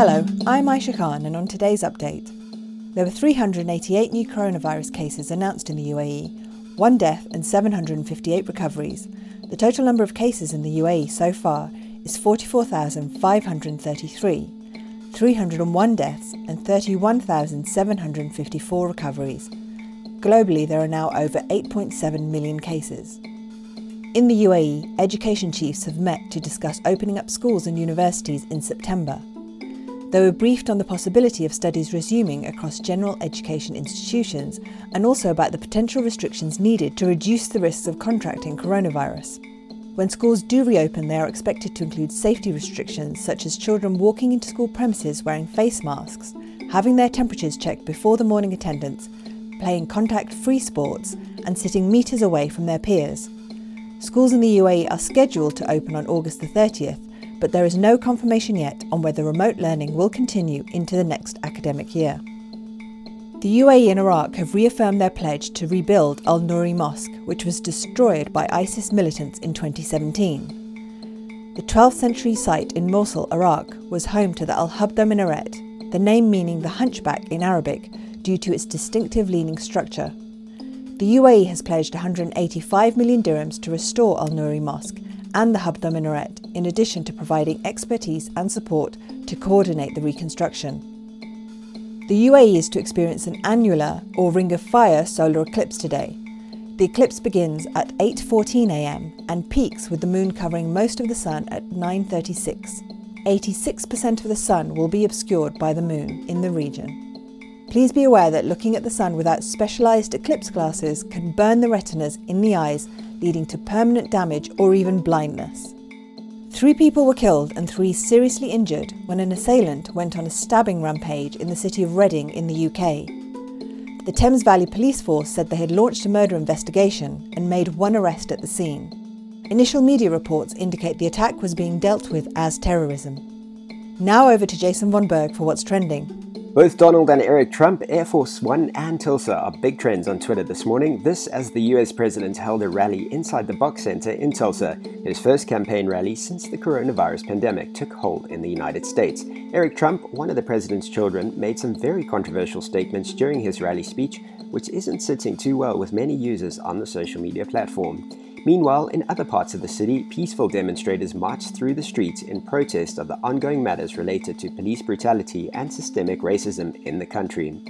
Hello, I'm Aisha Khan, and on today's update, there were 388 new coronavirus cases announced in the UAE, one death and 758 recoveries. The total number of cases in the UAE so far is 44,533, 301 deaths and 31,754 recoveries. Globally, there are now over 8.7 million cases. In the UAE, education chiefs have met to discuss opening up schools and universities in September. They were briefed on the possibility of studies resuming across general education institutions and also about the potential restrictions needed to reduce the risks of contracting coronavirus. When schools do reopen, they are expected to include safety restrictions such as children walking into school premises wearing face masks, having their temperatures checked before the morning attendance, playing contact free sports, and sitting metres away from their peers. Schools in the UAE are scheduled to open on August the 30th, but there is no confirmation yet on whether remote learning will continue into the next academic year. The UAE and Iraq have reaffirmed their pledge to rebuild Al Nouri Mosque, which was destroyed by ISIS militants in 2017. The 12th century site in Mosul, Iraq, was home to the Al Hadba minaret, the name meaning the hunchback in Arabic due to its distinctive leaning structure. The UAE has pledged 185 million dirhams to restore Al Nouri Mosque and the Hadba Minaret, in addition to providing expertise and support to coordinate the reconstruction. The UAE is to experience an annular or ring of fire solar eclipse today. The eclipse begins at 8:14 a.m. and peaks with the moon covering most of the sun at 9:36. 86% of the sun will be obscured by the moon in the region. Please be aware that looking at the sun without specialised eclipse glasses can burn the retinas in the eyes, leading to permanent damage or even blindness. Three people were killed and three seriously injured when an assailant went on a stabbing rampage in the city of Reading in the UK. The Thames Valley Police Force said they had launched a murder investigation and made one arrest at the scene. Initial media reports indicate the attack was being dealt with as terrorism. Now over to Jason von Berg for what's trending. Both Donald and Eric Trump, Air Force One, and Tulsa are big trends on Twitter this morning. This as the US president held a rally inside the BOK Center in Tulsa, his first campaign rally since the coronavirus pandemic took hold in the United States. Eric Trump, one of the president's children, made some very controversial statements during his rally speech, which isn't sitting too well with many users on the social media platform. Meanwhile, in other parts of the city, peaceful demonstrators marched through the streets in protest of the ongoing matters related to police brutality and systemic racism in the country.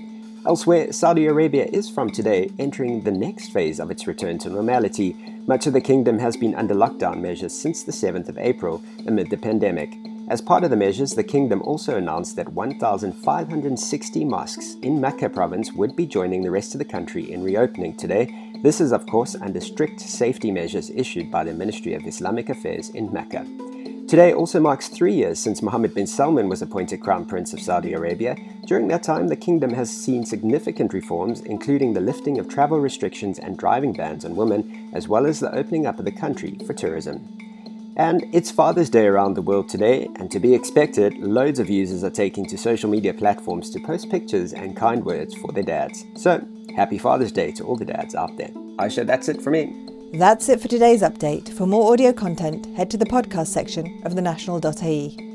Elsewhere, Saudi Arabia is from today entering the next phase of its return to normality. Much of the kingdom has been under lockdown measures since the 7th of April amid the pandemic. As part of the measures, the kingdom also announced that 1,560 mosques in Mecca province would be joining the rest of the country in reopening today. This is, of course, under strict safety measures issued by the Ministry of Islamic Affairs in Mecca. Today also marks three years since Mohammed bin Salman was appointed Crown Prince of Saudi Arabia. During that time, the kingdom has seen significant reforms, including the lifting of travel restrictions and driving bans on women, as well as the opening up of the country for tourism. And it's Father's Day around the world today, and to be expected, loads of users are taking to social media platforms to post pictures and kind words for their dads. So, happy Father's Day to all the dads out there. Aisha, that's it for me. That's it for today's update. For more audio content, head to the podcast section of thenational.ae.